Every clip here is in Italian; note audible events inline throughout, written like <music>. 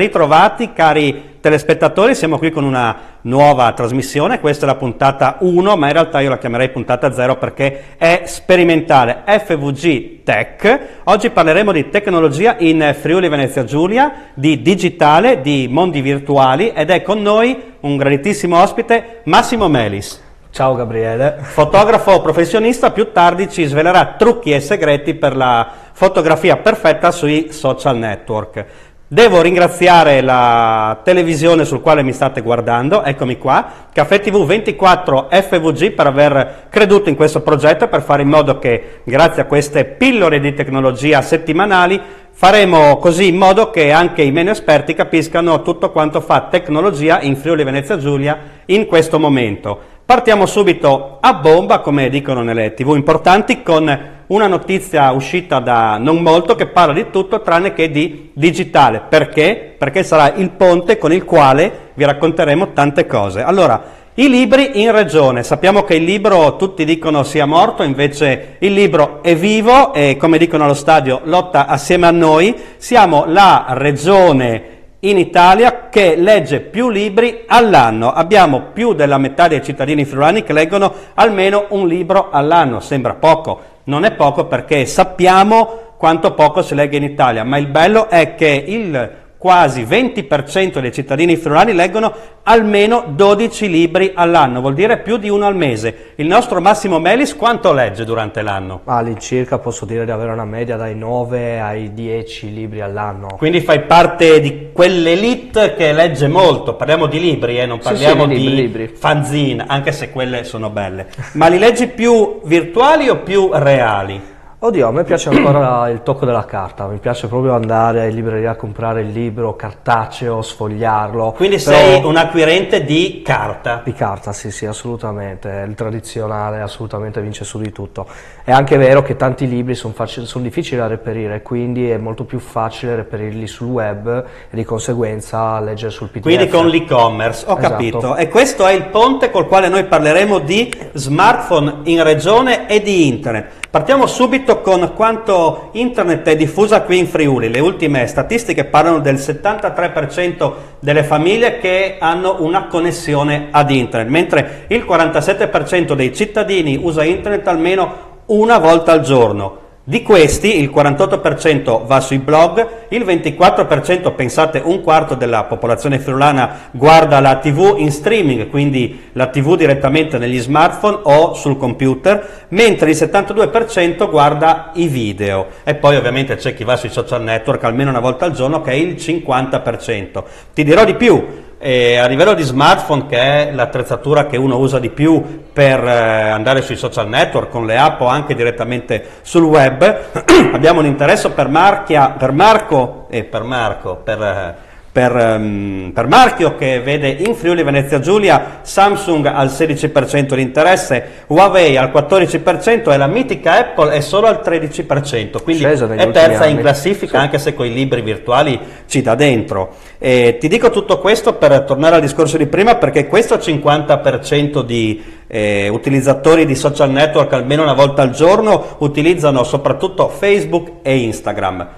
ritrovati cari telespettatori, siamo qui con una nuova trasmissione, questa è la puntata 1, ma in realtà io la chiamerei puntata 0 perché è sperimentale, FVG Tech. Oggi parleremo di tecnologia in Friuli Venezia Giulia, di digitale, di mondi virtuali ed è con noi un graditissimo ospite, Massimo Melis. Ciao Gabriele. Fotografo professionista, più tardi ci svelerà trucchi e segreti per la fotografia perfetta sui social network. Devo ringraziare la televisione sul quale mi state guardando, eccomi qua, Caffè TV 24 FVG per aver creduto in questo progetto per fare in modo che grazie a queste pillole di tecnologia settimanali faremo così in modo che anche i meno esperti capiscano tutto quanto fa tecnologia in Friuli Venezia Giulia in questo momento. Partiamo subito a bomba, come dicono nelle tv importanti, con una notizia uscita da non molto che parla di tutto tranne che di digitale. Perché? Perché sarà il ponte con il quale vi racconteremo tante cose. Allora, i libri in regione. Sappiamo che il libro tutti dicono sia morto, invece il libro è vivo e come dicono allo stadio lotta assieme a noi. Siamo la regione in Italia che legge più libri all'anno. Abbiamo più della metà dei cittadini friulani che leggono almeno un libro all'anno. Sembra poco, non è poco perché sappiamo quanto poco si legge in Italia, ma il bello è che il quasi 20% dei cittadini friulani leggono almeno 12 libri all'anno, vuol dire più di uno al mese. Il nostro Massimo Melis quanto legge durante l'anno? All'incirca posso dire di avere una media dai 9 ai 10 libri all'anno. Quindi fai parte di quell'elite che legge molto, parliamo di libri, eh? non parliamo sì, sì, di libri, libri. fanzine, anche se quelle sono belle. Ma li leggi più virtuali o più reali? Oddio, a me piace ancora il tocco della carta, mi piace proprio andare in libreria a comprare il libro cartaceo, sfogliarlo. Quindi Però... sei un acquirente di carta? Di carta, sì, sì, assolutamente. Il tradizionale assolutamente vince su di tutto. È anche vero che tanti libri sono, son difficili da reperire, quindi è molto più facile reperirli sul web e di conseguenza leggere sul PDF. Quindi con l'e-commerce, ho Esatto. capito. E questo è il ponte col quale noi parleremo di smartphone in regione e di internet. Partiamo subito con quanto internet è diffusa qui in Friuli. Le ultime statistiche parlano del 73% delle famiglie che hanno una connessione ad internet, mentre il 47% dei cittadini usa internet almeno una volta al giorno. Di questi il 48% va sui blog, il 24%, pensate un quarto della popolazione friulana guarda la TV in streaming, quindi la TV direttamente negli smartphone o sul computer, mentre il 72% guarda i video e poi ovviamente c'è chi va sui social network almeno una volta al giorno che è il 50%. Ti dirò di più, e a livello di smartphone, che è l'attrezzatura che uno usa di più per eh, andare sui social network, con le app o anche direttamente sul web, <clears throat> abbiamo un interesse per, Marchia, per Marco e per Marco, per, eh, per, um, per, Marchio che vede in Friuli Venezia Giulia Samsung al 16% di interesse, Huawei al 14% e la mitica Apple è solo al 13%, quindi è terza in classifica sì. anche se con i libri virtuali ci dà dentro. E ti dico tutto questo per tornare al discorso di prima perché questo 50% di eh, utilizzatori di social network almeno una volta al giorno utilizzano soprattutto Facebook e Instagram.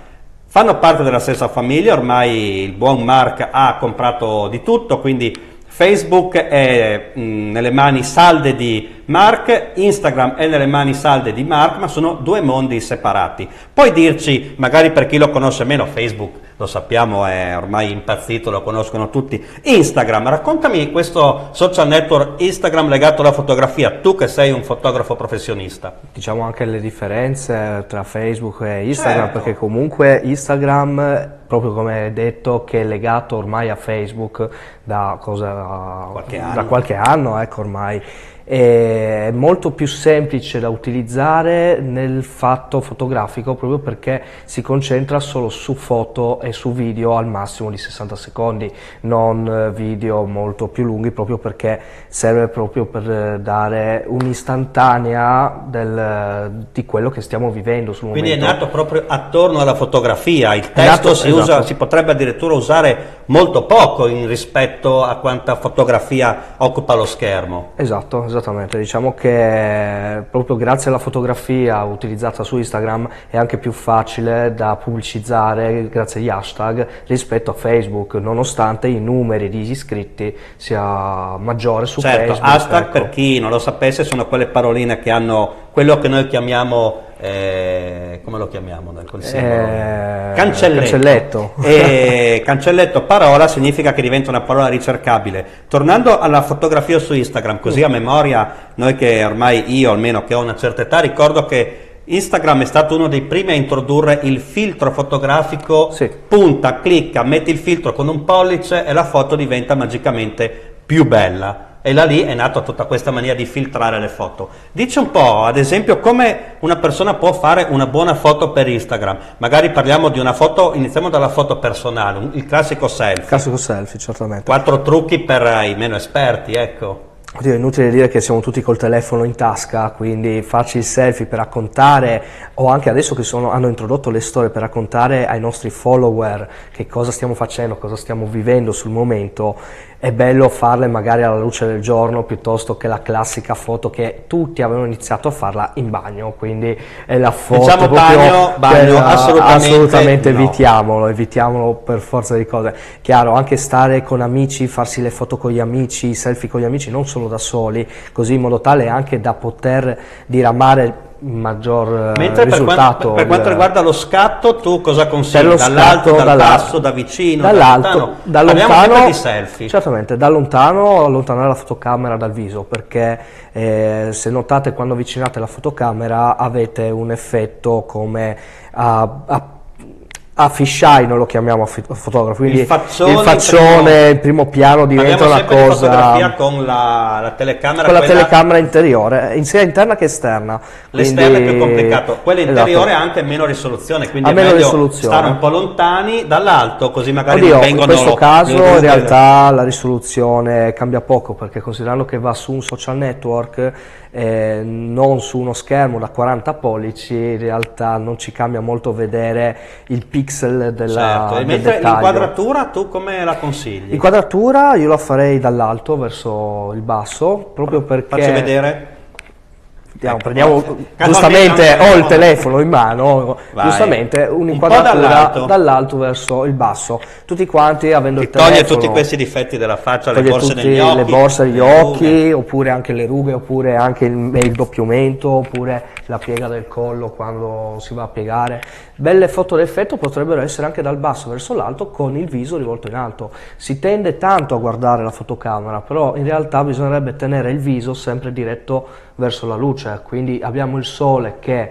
Fanno parte della stessa famiglia, ormai il buon Mark ha comprato di tutto, quindi Facebook è mh, nelle mani salde di Mark, Instagram è nelle mani salde di Mark, ma sono due mondi separati. Puoi dirci, magari per chi lo conosce meno, Facebook lo sappiamo è ormai impazzito, lo conoscono tutti. Instagram, raccontami questo social network Instagram legato alla fotografia, tu che sei un fotografo professionista. Diciamo anche le differenze tra Facebook e Instagram, Certo. perché comunque Instagram, proprio come hai detto, che è legato ormai a Facebook da, cosa, Qualche da anno. qualche anno, ecco ormai. È molto più semplice da utilizzare nel fatto fotografico proprio perché si concentra solo su foto e su video al massimo di 60 secondi, non eh, video molto più lunghi proprio perché serve proprio per eh, dare un'istantanea del- di quello che stiamo vivendo sul Quindi è momento. nato proprio attorno alla fotografia, il nato- testo si, usa, esatto. si potrebbe addirittura usare molto poco in rispetto a quanta fotografia occupa lo schermo. Esatto, esattamente. Diciamo che proprio grazie alla fotografia utilizzata su Instagram è anche più facile da pubblicizzare grazie agli hashtag rispetto a Facebook, nonostante i numeri di iscritti sia maggiore su certo, Facebook. Hashtag ecco. per chi non lo sapesse sono quelle paroline che hanno quello che noi chiamiamo eh, come lo chiamiamo noi quel? Eh, cancelletto. cancelletto. E cancelletto parola significa che diventa una parola ricercabile. Tornando alla fotografia su Instagram, così a memoria, noi che ormai io almeno che ho una certa età, ricordo che Instagram è stato uno dei primi a introdurre il filtro fotografico, Sì. punta, clicca, metti il filtro con un pollice e la foto diventa magicamente più bella. E da lì è nata tutta questa mania di filtrare le foto. Dici un po', ad esempio, come una persona può fare una buona foto per Instagram. Magari parliamo di una foto, iniziamo dalla foto personale, il classico selfie. Classico selfie, certamente. Quattro trucchi per i meno esperti, ecco. Oddio, è inutile dire che siamo tutti col telefono in tasca, quindi farci il selfie per raccontare, o anche adesso che sono- hanno introdotto le storie per raccontare ai nostri follower che cosa stiamo facendo, cosa stiamo vivendo sul momento, è bello farle magari alla luce del giorno piuttosto che la classica foto che tutti avevano iniziato a farla in bagno, quindi è la foto Diciamo bagno, bagno, quella- assolutamente assolutamente no. evitiamolo, evitiamolo per forza di cose. Chiaro, anche stare con amici, farsi le foto con gli amici, i selfie con gli amici, non solo da soli, così in modo tale anche da poter diramare maggior eh, Mentre per, risultato. quanto, per quanto riguarda lo scatto, tu cosa consigli? per Dall'alto, scatto, dal basso, da vicino, dall'alto, da lontano? da lontano, di selfie. Certamente, da lontano allontanare la fotocamera dal viso perché eh, se notate quando avvicinate la fotocamera avete un effetto come a, a a fisheye noi lo chiamiamo fotografo, quindi Il faccione il faccione primo- in primo piano diventa una di cosa fotografia con la, la telecamera, con la quella- telecamera interiore, in sia interna che esterna. L'esterno è Quindi- più complicato, quella Esatto. interiore ha anche meno risoluzione, quindi Ha è meno meglio risoluzione. stare un po' lontani dall'alto, così magari Oddio, non in vengono questo caso in realtà la risoluzione cambia poco perché considerando che va su un social network, eh, non su uno schermo da 40 pollici, in realtà non ci cambia molto vedere il pixel della, Certo, del mentre dettaglio. l'inquadratura tu come la consigli? Inquadratura io la farei dall'alto verso il basso, proprio perché... Faccio vedere. Ecco, prendiamo, casualmente giustamente ho il telefono in mano, Vai. giustamente Un un'inquadratura dall'alto. dall'alto. verso il basso, tutti quanti avendo Ti il telefono. toglie tutti questi difetti della faccia, le borse negli occhi. le borse le occhi, oppure anche le rughe, oppure anche il, il doppio mento, oppure la piega del collo quando si va a piegare. Belle foto d'effetto potrebbero essere anche dal basso verso l'alto con il viso rivolto in alto. Si tende tanto a guardare la fotocamera, però in realtà bisognerebbe tenere il viso sempre diretto verso la luce, quindi abbiamo il sole che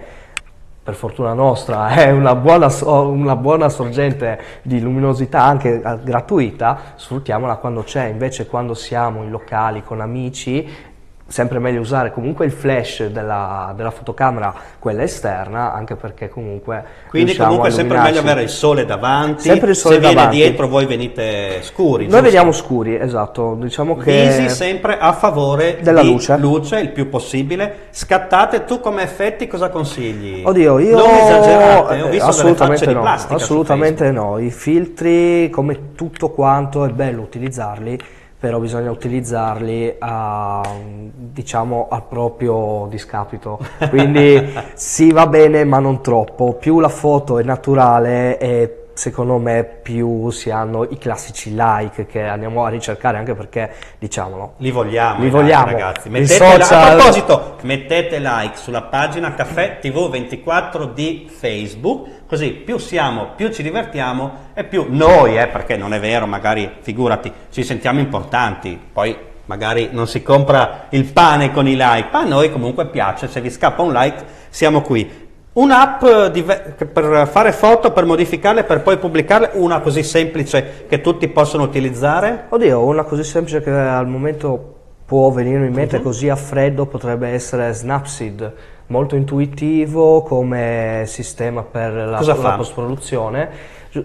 per fortuna nostra <laughs> è una buona, una buona sorgente di luminosità anche eh, gratuita, sfruttiamola quando c'è, invece quando siamo in locali con amici sempre meglio usare comunque il flash della, della fotocamera, quella esterna, anche perché comunque Quindi comunque è sempre meglio avere il sole davanti, Sempre il sole se viene davanti. dietro voi venite scuri. Noi giusto? vediamo scuri, esatto, diciamo che... Visi sempre a favore Della di luce. il più possibile. Scattate, tu come effetti cosa consigli? Oddio, io Non esagerate, ho eh, visto assolutamente delle no, di plastica assolutamente no. I filtri, come tutto quanto, è bello utilizzarli, però bisogna utilizzarli a, diciamo, al proprio discapito. Quindi <laughs> sì, va bene, ma non troppo. Più la foto è naturale e secondo me più si hanno i classici like che andiamo a ricercare anche perché diciamolo Li vogliamo, Li like, vogliamo. ragazzi. I Mettete social- A proposito, mettete like sulla pagina Caffè TV24 di Facebook, così più siamo, più ci divertiamo e più noi, eh, perché non è vero, magari figurati, ci sentiamo importanti, poi magari non si compra il pane con i like, ma a noi comunque piace, se vi scappa un like siamo qui. Un'app per fare foto, per modificarle, per poi pubblicarle, una così semplice che tutti possono utilizzare? Oddio, una così semplice che al momento può venirmi in mente Mhm. così a freddo potrebbe essere Snapseed, molto intuitivo come sistema per la, la post-produzione.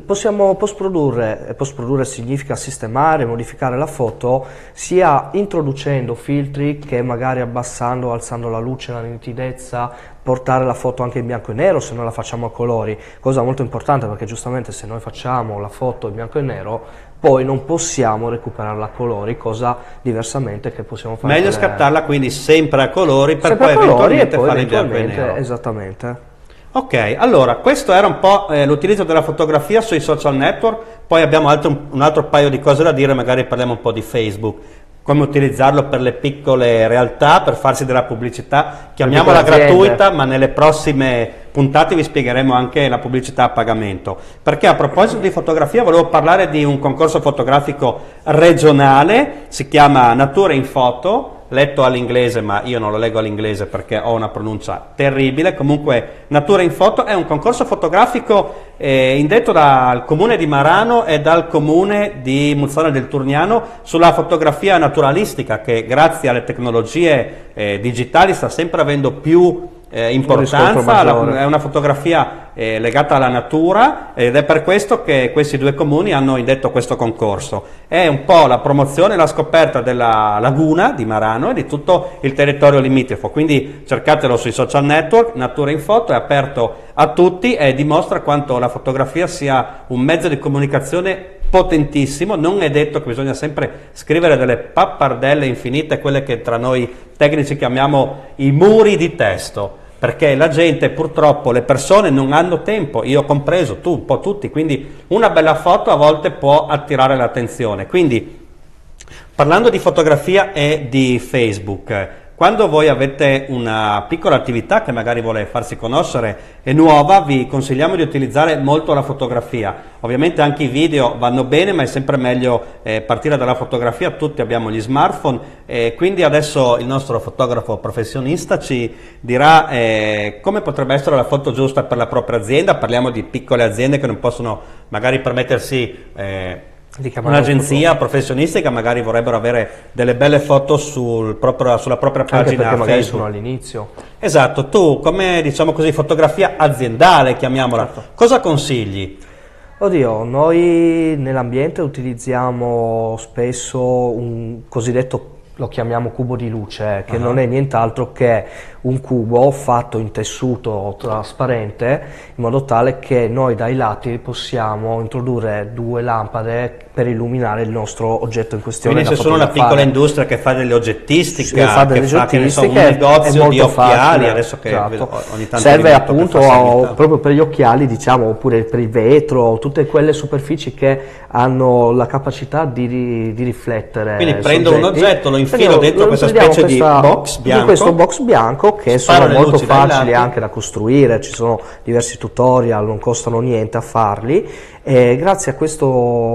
Possiamo post-produrre, e post-produrre significa sistemare, modificare la foto, sia introducendo filtri che magari abbassando alzando la luce, la nitidezza, portare la foto anche in bianco e nero se noi la facciamo a colori, cosa molto importante perché giustamente se noi facciamo la foto in bianco e nero poi non possiamo recuperarla a colori, cosa diversamente che possiamo fare. Meglio scattarla quindi sempre a colori per sempre poi a colori eventualmente poi fare il bianco e eventualmente, nero. esattamente. Ok, allora questo era un po' eh, l'utilizzo della fotografia sui social network, poi abbiamo altro- un altro paio di cose da dire, magari parliamo un po' di Facebook, come utilizzarlo per le piccole realtà, per farsi della pubblicità, chiamiamola gratuita, ma nelle prossime puntate vi spiegheremo anche la pubblicità a pagamento. Perché a proposito di fotografia volevo parlare di un concorso fotografico regionale, si chiama Natura in Foto, letto all'inglese, ma io non lo leggo all'inglese perché ho una pronuncia terribile. Comunque, Natura in Foto è un concorso fotografico eh, indetto dal comune di Marano e dal comune di Muzzone del Turniano sulla fotografia naturalistica che grazie alle tecnologie eh, digitali sta sempre avendo più eh, importanza, la- è una fotografia eh, legata alla natura ed è per questo che questi due comuni hanno indetto questo concorso. È un po' la promozione e la scoperta della laguna di Marano e di tutto il territorio limitrofo, quindi cercatelo sui social network, Natura in Foto è aperto a tutti e dimostra quanto la fotografia sia un mezzo di comunicazione potentissimo, non è detto che bisogna sempre scrivere delle pappardelle infinite, quelle che tra noi tecnici chiamiamo i muri di testo, perché la gente purtroppo, le persone non hanno tempo, io compreso, tu, un po' tutti, quindi una bella foto a volte può attirare l'attenzione. Quindi Parlando di fotografia e di Facebook, quando voi avete una piccola attività che magari vuole farsi conoscere e nuova, vi consigliamo di utilizzare molto la fotografia. Ovviamente anche i video vanno bene, ma è sempre meglio eh, partire dalla fotografia. Tutti abbiamo gli smartphone e quindi adesso il nostro fotografo professionista ci dirà eh, come potrebbe essere la foto giusta per la propria azienda. Parliamo di piccole aziende che non possono magari permettersi eh, un'agenzia professionistica magari vorrebbero avere delle belle foto sul proprio- sulla propria Anche pagina perché magari Facebook. sono all'inizio. Esatto, tu come diciamo così fotografia aziendale, chiamiamola, Certo. cosa consigli? Oddio, noi nell'ambiente utilizziamo spesso un cosiddetto, lo chiamiamo cubo di luce, che Ah. non è nient'altro che un cubo fatto in tessuto trasparente in modo tale che noi dai lati possiamo introdurre due lampade per illuminare il nostro oggetto in questione. Quindi c'è solo una piccola industria che fa delle oggettistiche, Sì, fa delle che fa che so, un negozio di occhiali, facile, adesso che vedo ogni tanto serve che appunto seguito. proprio per gli occhiali diciamo oppure per il vetro tutte quelle superfici che hanno la capacità di, di riflettere Quindi prendo un soggetti. oggetto, lo infilo Prendiamo- dentro lo questa specie di questa- box in bianco. questo box bianco che Sparo sono molto facili anche da costruire ci sono diversi tutorial non costano niente a farli e grazie a questo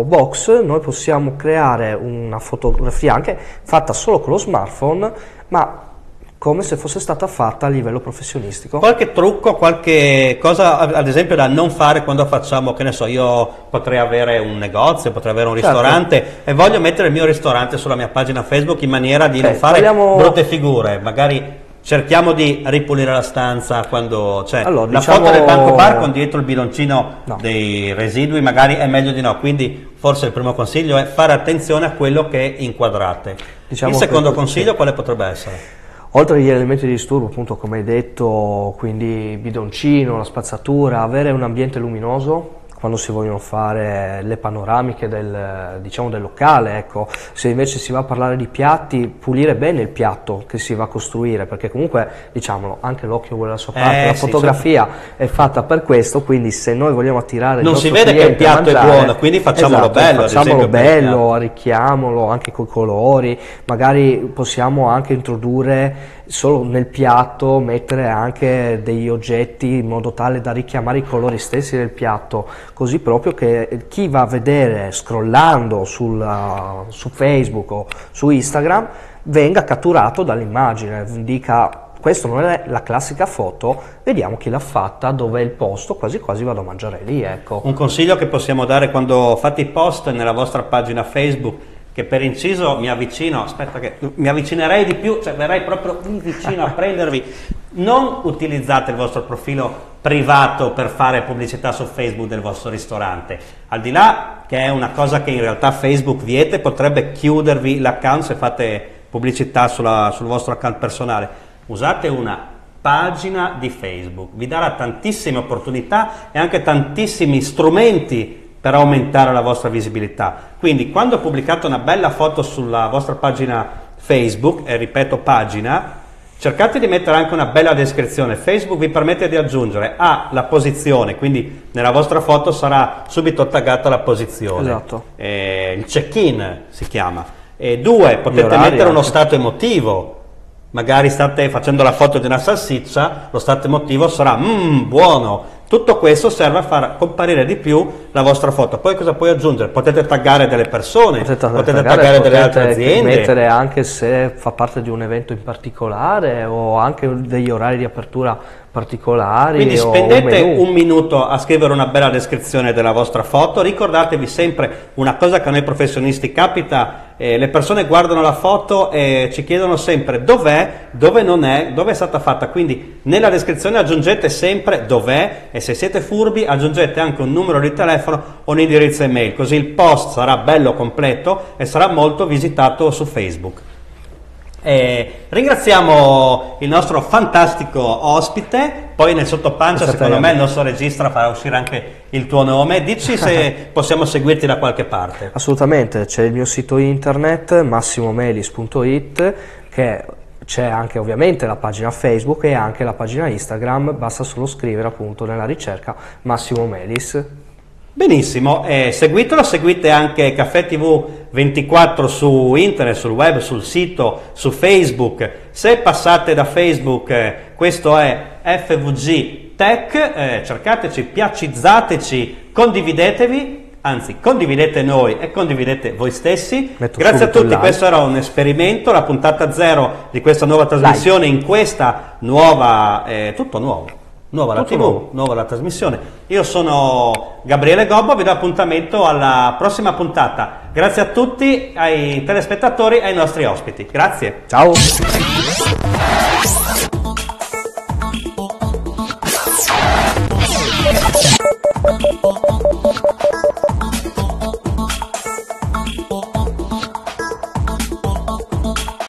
box noi possiamo creare una fotografia anche fatta solo con lo smartphone ma come se fosse stata fatta a livello professionistico. Qualche trucco, qualche cosa ad esempio da non fare quando facciamo, che ne so, io potrei avere un negozio, potrei avere un Certo. ristorante e voglio mettere il mio ristorante sulla mia pagina Facebook in maniera di Ok, non fare parliamo- brutte figure, magari cerchiamo di ripulire la stanza quando c'è Allora, la diciamo- foto del banco bar con dietro il biloncino No. dei residui, magari è meglio di no, quindi forse il primo consiglio è fare attenzione a quello che inquadrate. Diciamo il secondo che- consiglio quale potrebbe essere? Oltre agli elementi di disturbo, appunto, come hai detto, quindi bidoncino, la spazzatura, avere un ambiente luminoso quando si vogliono fare le panoramiche del, diciamo, del locale, ecco. se invece si va a parlare di piatti, pulire bene il piatto che si va a costruire, perché comunque, diciamolo, anche l'occhio vuole la sua parte, Eh, la sì, fotografia è fatta per questo, quindi se noi vogliamo attirare il Non si vede che il piatto è mangiare- buono, quindi facciamolo Esatto, bello, Facciamolo bello, arricchiamolo anche coi colori, magari possiamo anche introdurre solo nel piatto, mettere anche degli oggetti in modo tale da richiamare i colori stessi del piatto, così proprio che chi va a vedere scrollando sul, uh, su Facebook o su Instagram venga catturato dall'immagine, dica questo non è la classica foto, vediamo chi l'ha fatta, dove è il posto, quasi quasi vado a mangiare lì, ecco. Un consiglio che possiamo dare quando fate i post nella vostra pagina Facebook, che per inciso mi avvicino, aspetta che mi avvicinerei di più, cioè verrei proprio lì vicino a <laughs> prendervi, non utilizzate il vostro profilo privato per fare pubblicità su Facebook del vostro ristorante. Al di là che è una cosa che in realtà Facebook viete, potrebbe chiudervi l'account se fate pubblicità sulla- sul vostro account personale. Usate una pagina di Facebook, vi darà tantissime opportunità e anche tantissimi strumenti per aumentare la vostra visibilità. Quindi quando pubblicate una bella foto sulla vostra pagina Facebook, e ripeto pagina, cercate di mettere anche una bella descrizione. Facebook vi permette di aggiungere A la posizione, quindi nella vostra foto sarà subito taggata la posizione. Esatto. Eh, il check-in si chiama. E due, potete mettere uno stato emotivo. Magari state facendo la foto di una salsiccia, lo stato emotivo sarà mmm, buono, tutto questo serve a far comparire di più la vostra foto. Poi cosa puoi aggiungere? Potete taggare delle persone, potete, potete taggare, taggare potete delle altre aziende. mettere anche se fa parte di un evento in particolare o anche degli orari di apertura particolari. Quindi spendete un, un, minuto a scrivere una bella descrizione della vostra foto, ricordatevi sempre una cosa che a noi professionisti capita, eh, le persone guardano la foto e ci chiedono sempre dov'è, dove non è, dove è stata fatta, quindi nella descrizione aggiungete sempre dov'è e se siete furbi aggiungete anche un numero di telefono o un indirizzo email, così il post sarà bello completo e sarà molto visitato su Facebook. E ringraziamo il nostro fantastico ospite, poi nel sottopancia secondo me il nostro regista farà uscire anche il tuo nome, dici se <laughs> possiamo seguirti da qualche parte. Assolutamente, c'è il mio sito internet massimomelis.it che c'è anche ovviamente la pagina Facebook e anche la pagina Instagram, basta solo scrivere appunto nella ricerca Massimo Melis. Benissimo, eh, seguitelo, seguite anche Caffè TV 24 su internet, sul web, sul sito, su Facebook. Se passate da Facebook, eh, questo è FVG Tech, eh, cercateci, piacizzateci, condividetevi, anzi condividete noi e condividete voi stessi. Metto Grazie a tutti, questo era un esperimento, la puntata zero di questa nuova trasmissione Live. in questa nuova, eh, tutto nuovo Nuova la, TV, nuova la trasmissione. Io sono Gabriele Gobbo, vi do appuntamento alla prossima puntata. Grazie a tutti, ai telespettatori e ai nostri ospiti. Grazie. Ciao.